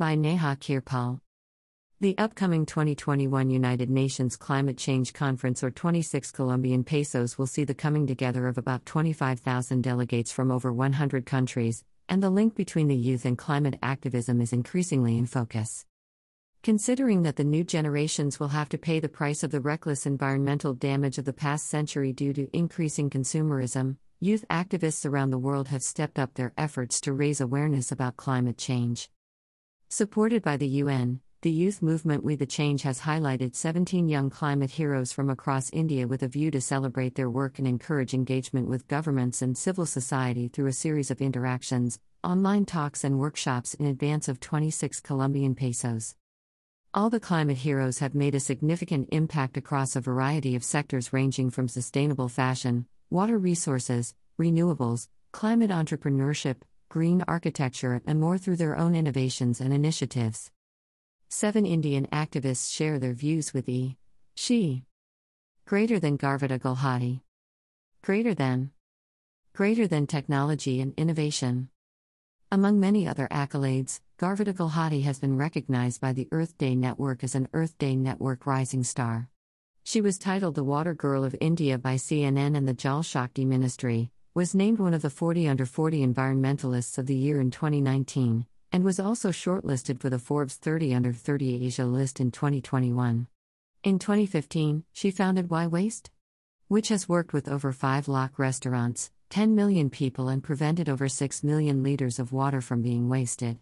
By Neha Kirpal. The upcoming 2021 United Nations Climate Change Conference, or 26 Colombian pesos, will see the coming together of about 25,000 delegates from over 100 countries, and the link between the youth and climate activism is increasingly in focus. Considering that the new generations will have to pay the price of the reckless environmental damage of the past century due to increasing consumerism, youth activists around the world have stepped up their efforts to raise awareness about climate change. Supported by the UN, the youth movement We the Change has highlighted 17 young climate heroes from across India with a view to celebrate their work and encourage engagement with governments and civil society through a series of interactions, online talks, and workshops in advance of 26 Colombian pesos. All the climate heroes have made a significant impact across a variety of sectors ranging from sustainable fashion, water resources, renewables, climate entrepreneurship, green architecture, and more through their own innovations and initiatives. Seven Indian activists share their views with E. She. Greater than Garvita Gulhati. Greater than. Greater than technology and innovation. Among many other accolades, Garvita Gulhati has been recognized by the Earth Day Network as an Earth Day Network Rising Star. She was titled the Water Girl of India by CNN and the Jal Shakti Ministry, was named one of the 40 under 40 environmentalists of the year in 2019, and was also shortlisted for the Forbes 30 Under 30 Asia list in 2021. In 2015, she founded Why Waste? Which has worked with over 5 lakh restaurants, 10 million people, and prevented over 6 million liters of water from being wasted.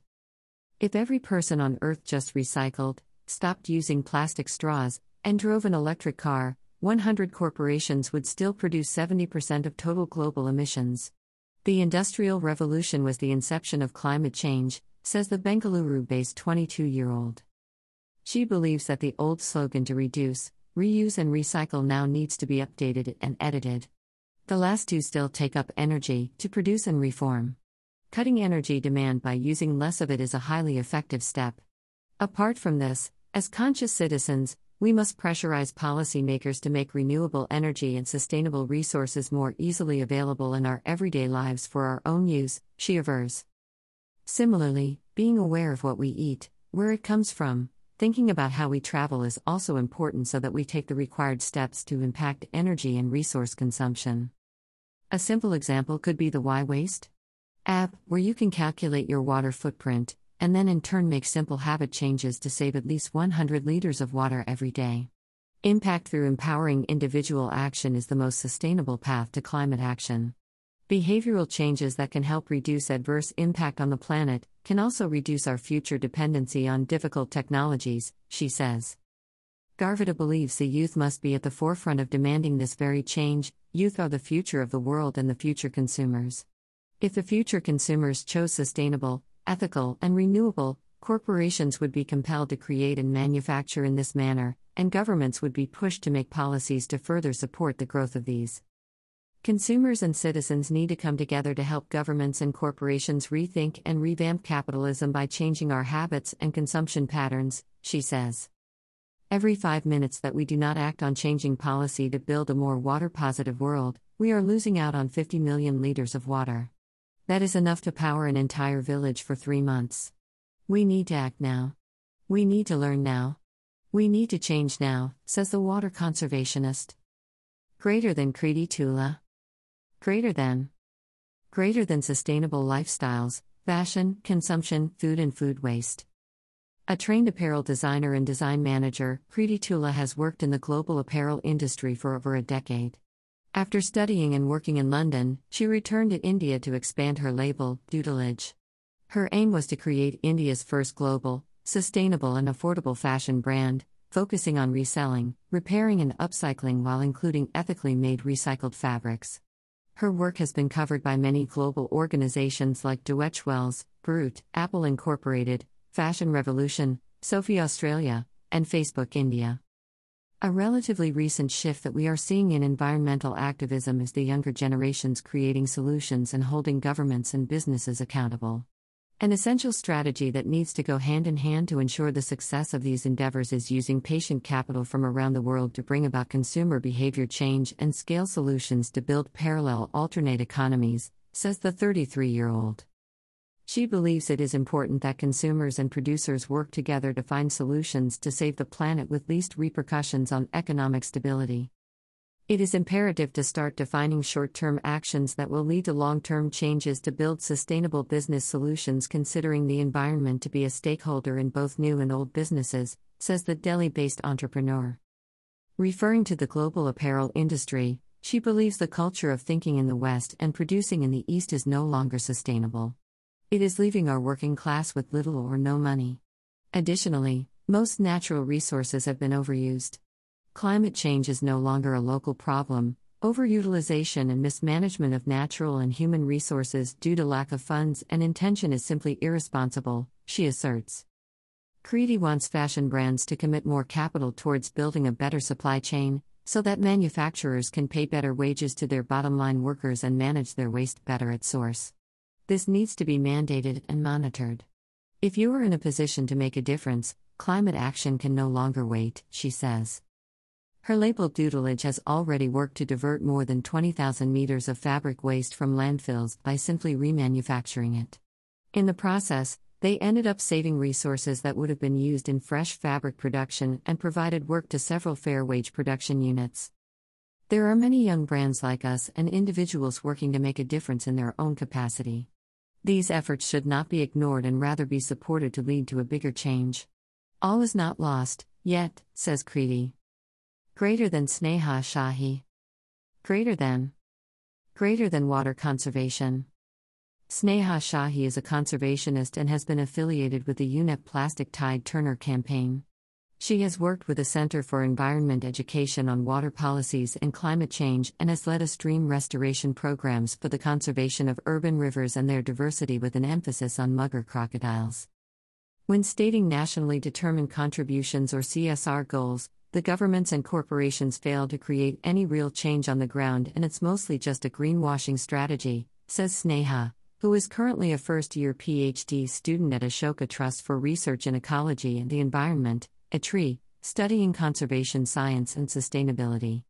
If every person on Earth just recycled, stopped using plastic straws, and drove an electric car, 100 corporations would still produce 70% of total global emissions. The Industrial Revolution was the inception of climate change, says the Bengaluru based 22 year old. She believes that the old slogan to reduce, reuse, and recycle now needs to be updated and edited. The last two still take up energy to produce and reform. Cutting energy demand by using less of it is a highly effective step. Apart from this, as conscious citizens, we must pressurize policymakers to make renewable energy and sustainable resources more easily available in our everyday lives for our own use, she avers. Similarly, being aware of what we eat, where it comes from, thinking about how we travel is also important so that we take the required steps to impact energy and resource consumption. A simple example could be the Why Waste app, where you can calculate your water footprint, and then in turn make simple habit changes to save at least 100 liters of water every day. Impact through empowering individual action is the most sustainable path to climate action. Behavioral changes that can help reduce adverse impact on the planet can also reduce our future dependency on difficult technologies, she says. Garvita believes the youth must be at the forefront of demanding this very change. Youth are the future of the world and the future consumers. If the future consumers chose sustainable, ethical, and renewable, corporations would be compelled to create and manufacture in this manner, and governments would be pushed to make policies to further support the growth of these. Consumers and citizens need to come together to help governments and corporations rethink and revamp capitalism by changing our habits and consumption patterns, she says. Every five minutes that we do not act on changing policy to build a more water positive world, we are losing out on 50 million liters of water. That is enough to power an entire village for three months. We need to act now. We need to learn now. We need to change now, says the water conservationist. Greater than Kriti Tula. Greater than. Greater than sustainable lifestyles, fashion, consumption, food, and food waste. A trained apparel designer and design manager, Kriti Tula has worked in the global apparel industry for over a decade. After studying and working in London, she returned to India to expand her label, Doodlage. Her aim was to create India's first global, sustainable, and affordable fashion brand, focusing on reselling, repairing, and upcycling while including ethically made recycled fabrics. Her work has been covered by many global organizations like Deutsche Welle, Brut, Apple Incorporated, Fashion Revolution, Sophie Australia, and Facebook India. A relatively recent shift that we are seeing in environmental activism is the younger generations creating solutions and holding governments and businesses accountable. An essential strategy that needs to go hand in hand to ensure the success of these endeavors is using patient capital from around the world to bring about consumer behavior change and scale solutions to build parallel alternate economies, says the 33 year old. She believes it is important that consumers and producers work together to find solutions to save the planet with least repercussions on economic stability. It is imperative to start defining short term actions that will lead to long term changes to build sustainable business solutions, considering the environment to be a stakeholder in both new and old businesses, says the Delhi based entrepreneur. Referring to the global apparel industry, she believes the culture of thinking in the West and producing in the East is no longer sustainable. It is leaving our working class with little or no money. Additionally, most natural resources have been overused. Climate change is no longer a local problem. Overutilization and mismanagement of natural and human resources due to lack of funds and intention is simply irresponsible, she asserts. Kriti wants fashion brands to commit more capital towards building a better supply chain, so that manufacturers can pay better wages to their bottom line workers and manage their waste better at source. This needs to be mandated and monitored. If you are in a position to make a difference, climate action can no longer wait, she says. Her label Doodlage has already worked to divert more than 20,000 meters of fabric waste from landfills by simply remanufacturing it. In the process, they ended up saving resources that would have been used in fresh fabric production and provided work to several fair wage production units. There are many young brands like us and individuals working to make a difference in their own capacity. These efforts should not be ignored and rather be supported to lead to a bigger change. All is not lost, yet, says Kriti. Greater than Sneha Shahi. Greater than. Greater than water conservation. Sneha Shahi is a conservationist and has been affiliated with the UNEP Plastic Tide Turner campaign. She has worked with the Center for Environment Education on water policies and climate change and has led a stream restoration programs for the conservation of urban rivers and their diversity with an emphasis on mugger crocodiles. When stating nationally determined contributions or CSR goals, the governments and corporations fail to create any real change on the ground and it's mostly just a greenwashing strategy, says Sneha, who is currently a first year PhD student at Ashoka Trust for Research in Ecology and the Environment, ATREE, studying conservation science and sustainability.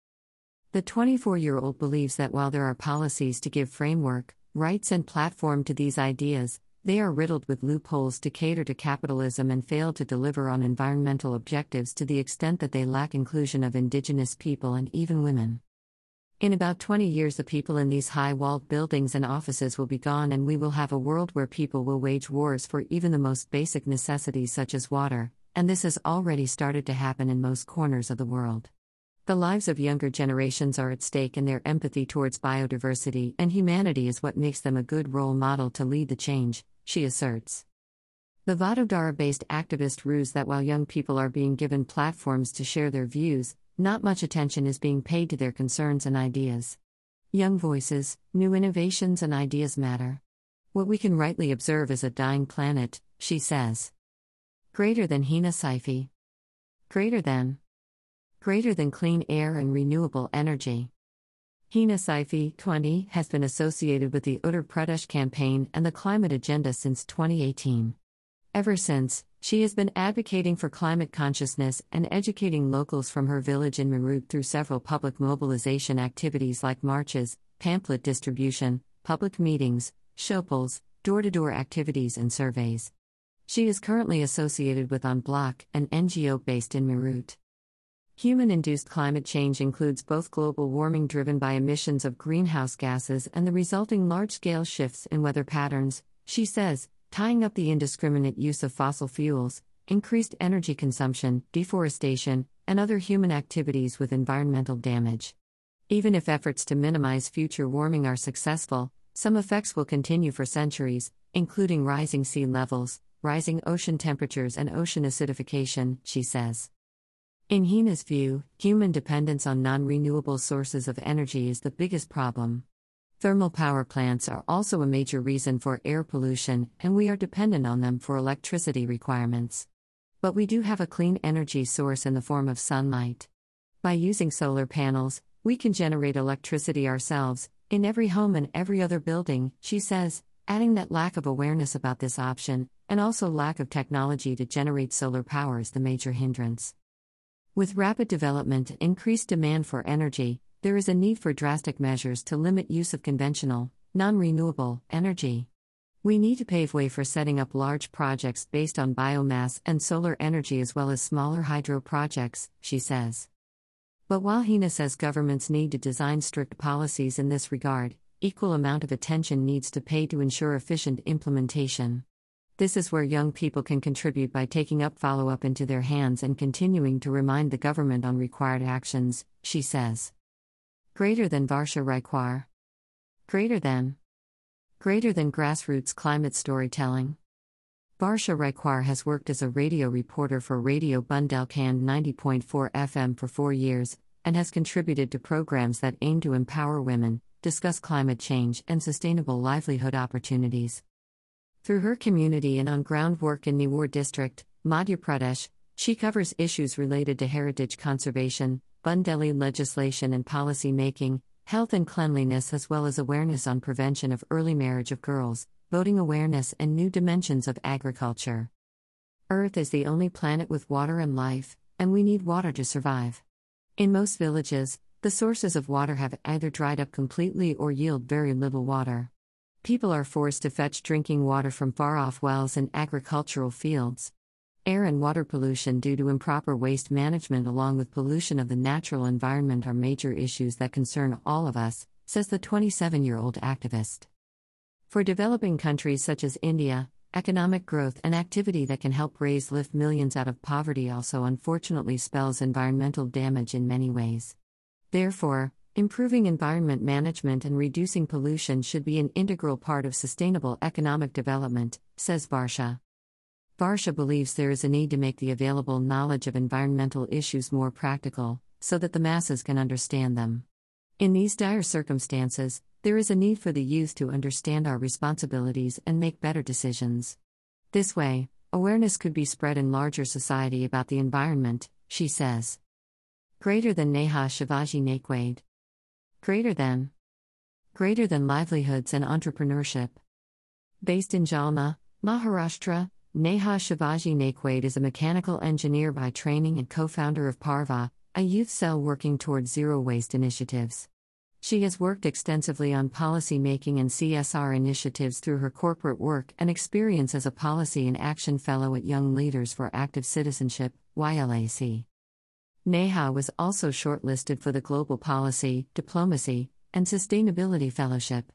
The 24 year old believes that while there are policies to give framework, rights, and platform to these ideas, they are riddled with loopholes to cater to capitalism and fail to deliver on environmental objectives to the extent that they lack inclusion of indigenous people and even women. In about 20 years, the people in these high walled buildings and offices will be gone, and we will have a world where people will wage wars for even the most basic necessities such as water, and this has already started to happen in most corners of the world. The lives of younger generations are at stake, and their empathy towards biodiversity and humanity is what makes them a good role model to lead the change, she asserts. The Vadodara based activist rues that while young people are being given platforms to share their views, not much attention is being paid to their concerns and ideas. Young voices, new innovations, and ideas matter. What we can rightly observe is a dying planet, she says. Greater than Hina Saifi. Greater than. Greater than clean air and renewable energy. Hina Saifi, 20, has been associated with the Uttar Pradesh campaign and the climate agenda since 2018. Ever since, she has been advocating for climate consciousness and educating locals from her village in Meerut through several public mobilization activities like marches, pamphlet distribution, public meetings, chaupals, door to door activities, and surveys. She is currently associated with On Block, an NGO based in Meerut. Human induced climate change includes both global warming driven by emissions of greenhouse gases and the resulting large scale shifts in weather patterns, she says, tying up the indiscriminate use of fossil fuels, increased energy consumption, deforestation, and other human activities with environmental damage. Even if efforts to minimize future warming are successful, some effects will continue for centuries, including rising sea levels, rising ocean temperatures, and ocean acidification, she says. In Hina's view, human dependence on non renewable sources of energy is the biggest problem. Thermal power plants are also a major reason for air pollution, and we are dependent on them for electricity requirements. But we do have a clean energy source in the form of sunlight. By using solar panels, we can generate electricity ourselves, in every home and every other building, she says, adding that lack of awareness about this option, and also lack of technology to generate solar power is the major hindrance. With rapid development and increased demand for energy, there is a need for drastic measures to limit use of conventional, non renewable energy. We need to pave way for setting up large projects based on biomass and solar energy as well as smaller hydro projects, she says. But while Hina says governments need to design strict policies in this regard, equal amount of attention needs to pay to ensure efficient implementation. This is where young people can contribute by taking up follow up into their hands and continuing to remind the government on required actions, she says. Greater than Varsha Raikwar. Greater than. Greater than grassroots climate storytelling. Varsha Raikwar has worked as a radio reporter for Radio Bundelkhand 90.4 FM for four years, and has contributed to programs that aim to empower women, discuss climate change, and sustainable livelihood opportunities. Through her community and on ground work in Niwar district, Madhya Pradesh, she covers issues related to heritage conservation, Bundeli legislation and policy making, health and cleanliness, as well as awareness on prevention of early marriage of girls, voting awareness, and new dimensions of agriculture. Earth is the only planet with water and life, and we need water to survive. In most villages, the sources of water have either dried up completely or yield very little water. People are forced to fetch drinking water from far off wells and agricultural fields. Air and water pollution due to improper waste management, along with pollution of the natural environment, are major issues that concern all of us, says the 27 year old activist. For developing countries such as India, economic growth and activity that can help raise lift millions out of poverty also unfortunately spells environmental damage in many ways. Therefore, improving environment management and reducing pollution should be an integral part of sustainable economic development, says Varsha. Varsha believes there is a need to make the available knowledge of environmental issues more practical, so that the masses can understand them. In these dire circumstances, there is a need for the youth to understand our responsibilities and make better decisions. This way, awareness could be spread in larger society about the environment, she says. Greater than Neha Shivaji Naikwade. Greater than. Greater than livelihoods and entrepreneurship. Based in Jalna, Maharashtra, Neha Shivaji Naikwade is a mechanical engineer by training and co founder of Parva, a youth cell working towards zero waste initiatives. She has worked extensively on policy making and CSR initiatives through her corporate work and experience as a Policy and Action Fellow at Young Leaders for Active Citizenship, YLAC. Neha was also shortlisted for the Global Policy, Diplomacy, and Sustainability Fellowship.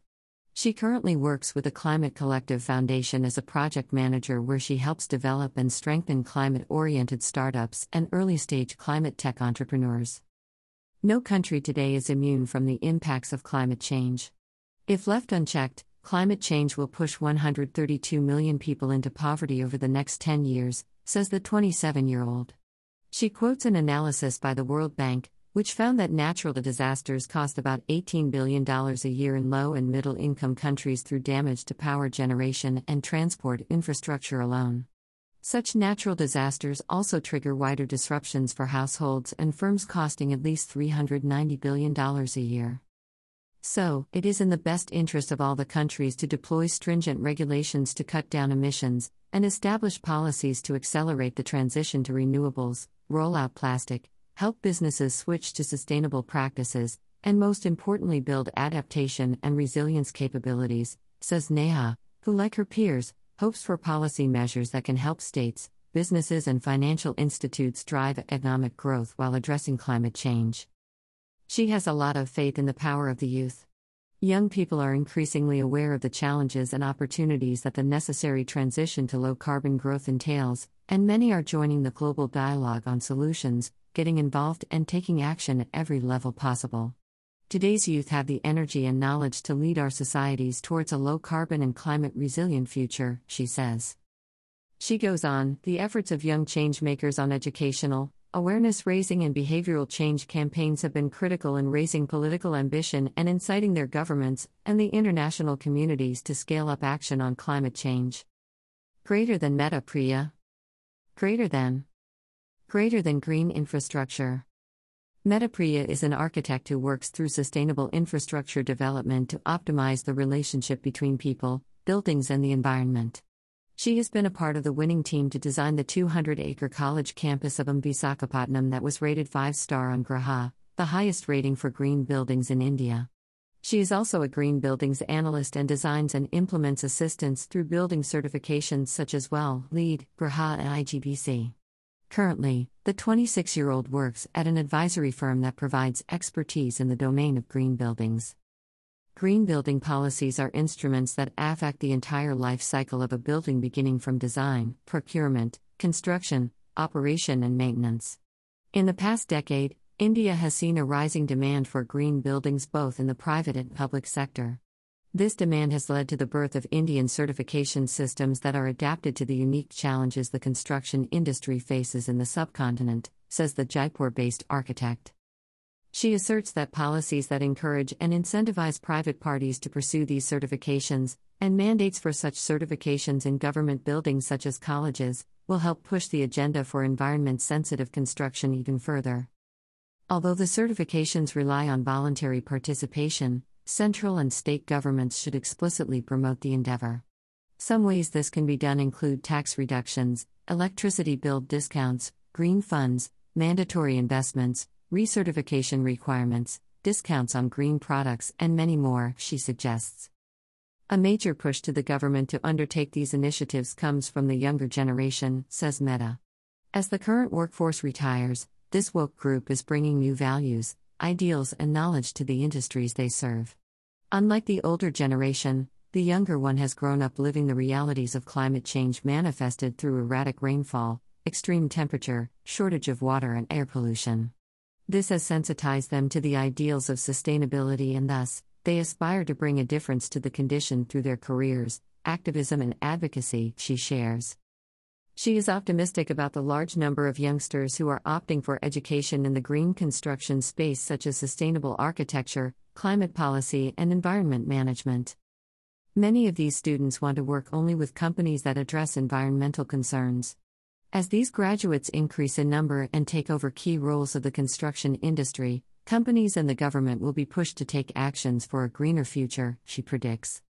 She currently works with the Climate Collective Foundation as a project manager where she helps develop and strengthen climate oriented startups and early stage climate tech entrepreneurs. No country today is immune from the impacts of climate change. If left unchecked, climate change will push 132 million people into poverty over the next 10 years, says the 27 year old. She quotes an analysis by the World Bank, which found that natural disasters cost about $18 billion a year in low and middle income countries through damage to power generation and transport infrastructure alone. Such natural disasters also trigger wider disruptions for households and firms costing at least $390 billion a year. So, it is in the best interest of all the countries to deploy stringent regulations to cut down emissions, and establish policies to accelerate the transition to renewables, roll out plastic, help businesses switch to sustainable practices, and most importantly, build adaptation and resilience capabilities, says Neha, who, like her peers, hopes for policy measures that can help states, businesses, and financial institutes drive economic growth while addressing climate change. She has a lot of faith in the power of the youth. Young people are increasingly aware of the challenges and opportunities that the necessary transition to low carbon growth entails, and many are joining the global dialogue on solutions, getting involved, and taking action at every level possible. Today's youth have the energy and knowledge to lead our societies towards a low carbon and climate resilient future, she says. She goes on the efforts of young changemakers on educational, awareness raising, and behavioral change campaigns have been critical in raising political ambition and inciting their governments and the international communities to scale up action on climate change. Greater than Meta Priya. Greater than. Greater than green infrastructure. Metapriya is an architect who works through sustainable infrastructure development to optimize the relationship between people, buildings, and the environment. She has been a part of the winning team to design the 200 acre college campus of Visakhapatnam that was rated 5 star on GRIHA, the highest rating for green buildings in India. She is also a green buildings analyst and designs and implements assistance through building certifications such as WELL, LEED, GRIHA, and IGBC. Currently, the 26 year old works at an advisory firm that provides expertise in the domain of green buildings. Green building policies are instruments that affect the entire life cycle of a building beginning from design, procurement, construction, operation, and maintenance. In the past decade, India has seen a rising demand for green buildings both in the private and public sector. This demand has led to the birth of Indian certification systems that are adapted to the unique challenges the construction industry faces in the subcontinent, says the Jaipur based architect. She asserts that policies that encourage and incentivize private parties to pursue these certifications, and mandates for such certifications in government buildings such as colleges, will help push the agenda for environment sensitive construction even further. Although the certifications rely on voluntary participation, central and state governments should explicitly promote the endeavor. Some ways this can be done include tax reductions, electricity bill discounts, green funds, mandatory investments, recertification requirements, discounts on green products, and many more, she suggests. A major push to the government to undertake these initiatives comes from the younger generation, says Meta. As the current workforce retires, this woke group is bringing new values, ideals, and knowledge to the industries they serve. Unlike the older generation, the younger one has grown up living the realities of climate change manifested through erratic rainfall, extreme temperature, shortage of water, and air pollution. This has sensitized them to the ideals of sustainability and thus, they aspire to bring a difference to the condition through their careers, activism, and advocacy, she shares. She is optimistic about the large number of youngsters who are opting for education in the green construction space, such as sustainable architecture, climate policy, and environment management. Many of these students want to work only with companies that address environmental concerns. As these graduates increase in number and take over key roles of the construction industry, companies and the government will be pushed to take actions for a greener future, she predicts.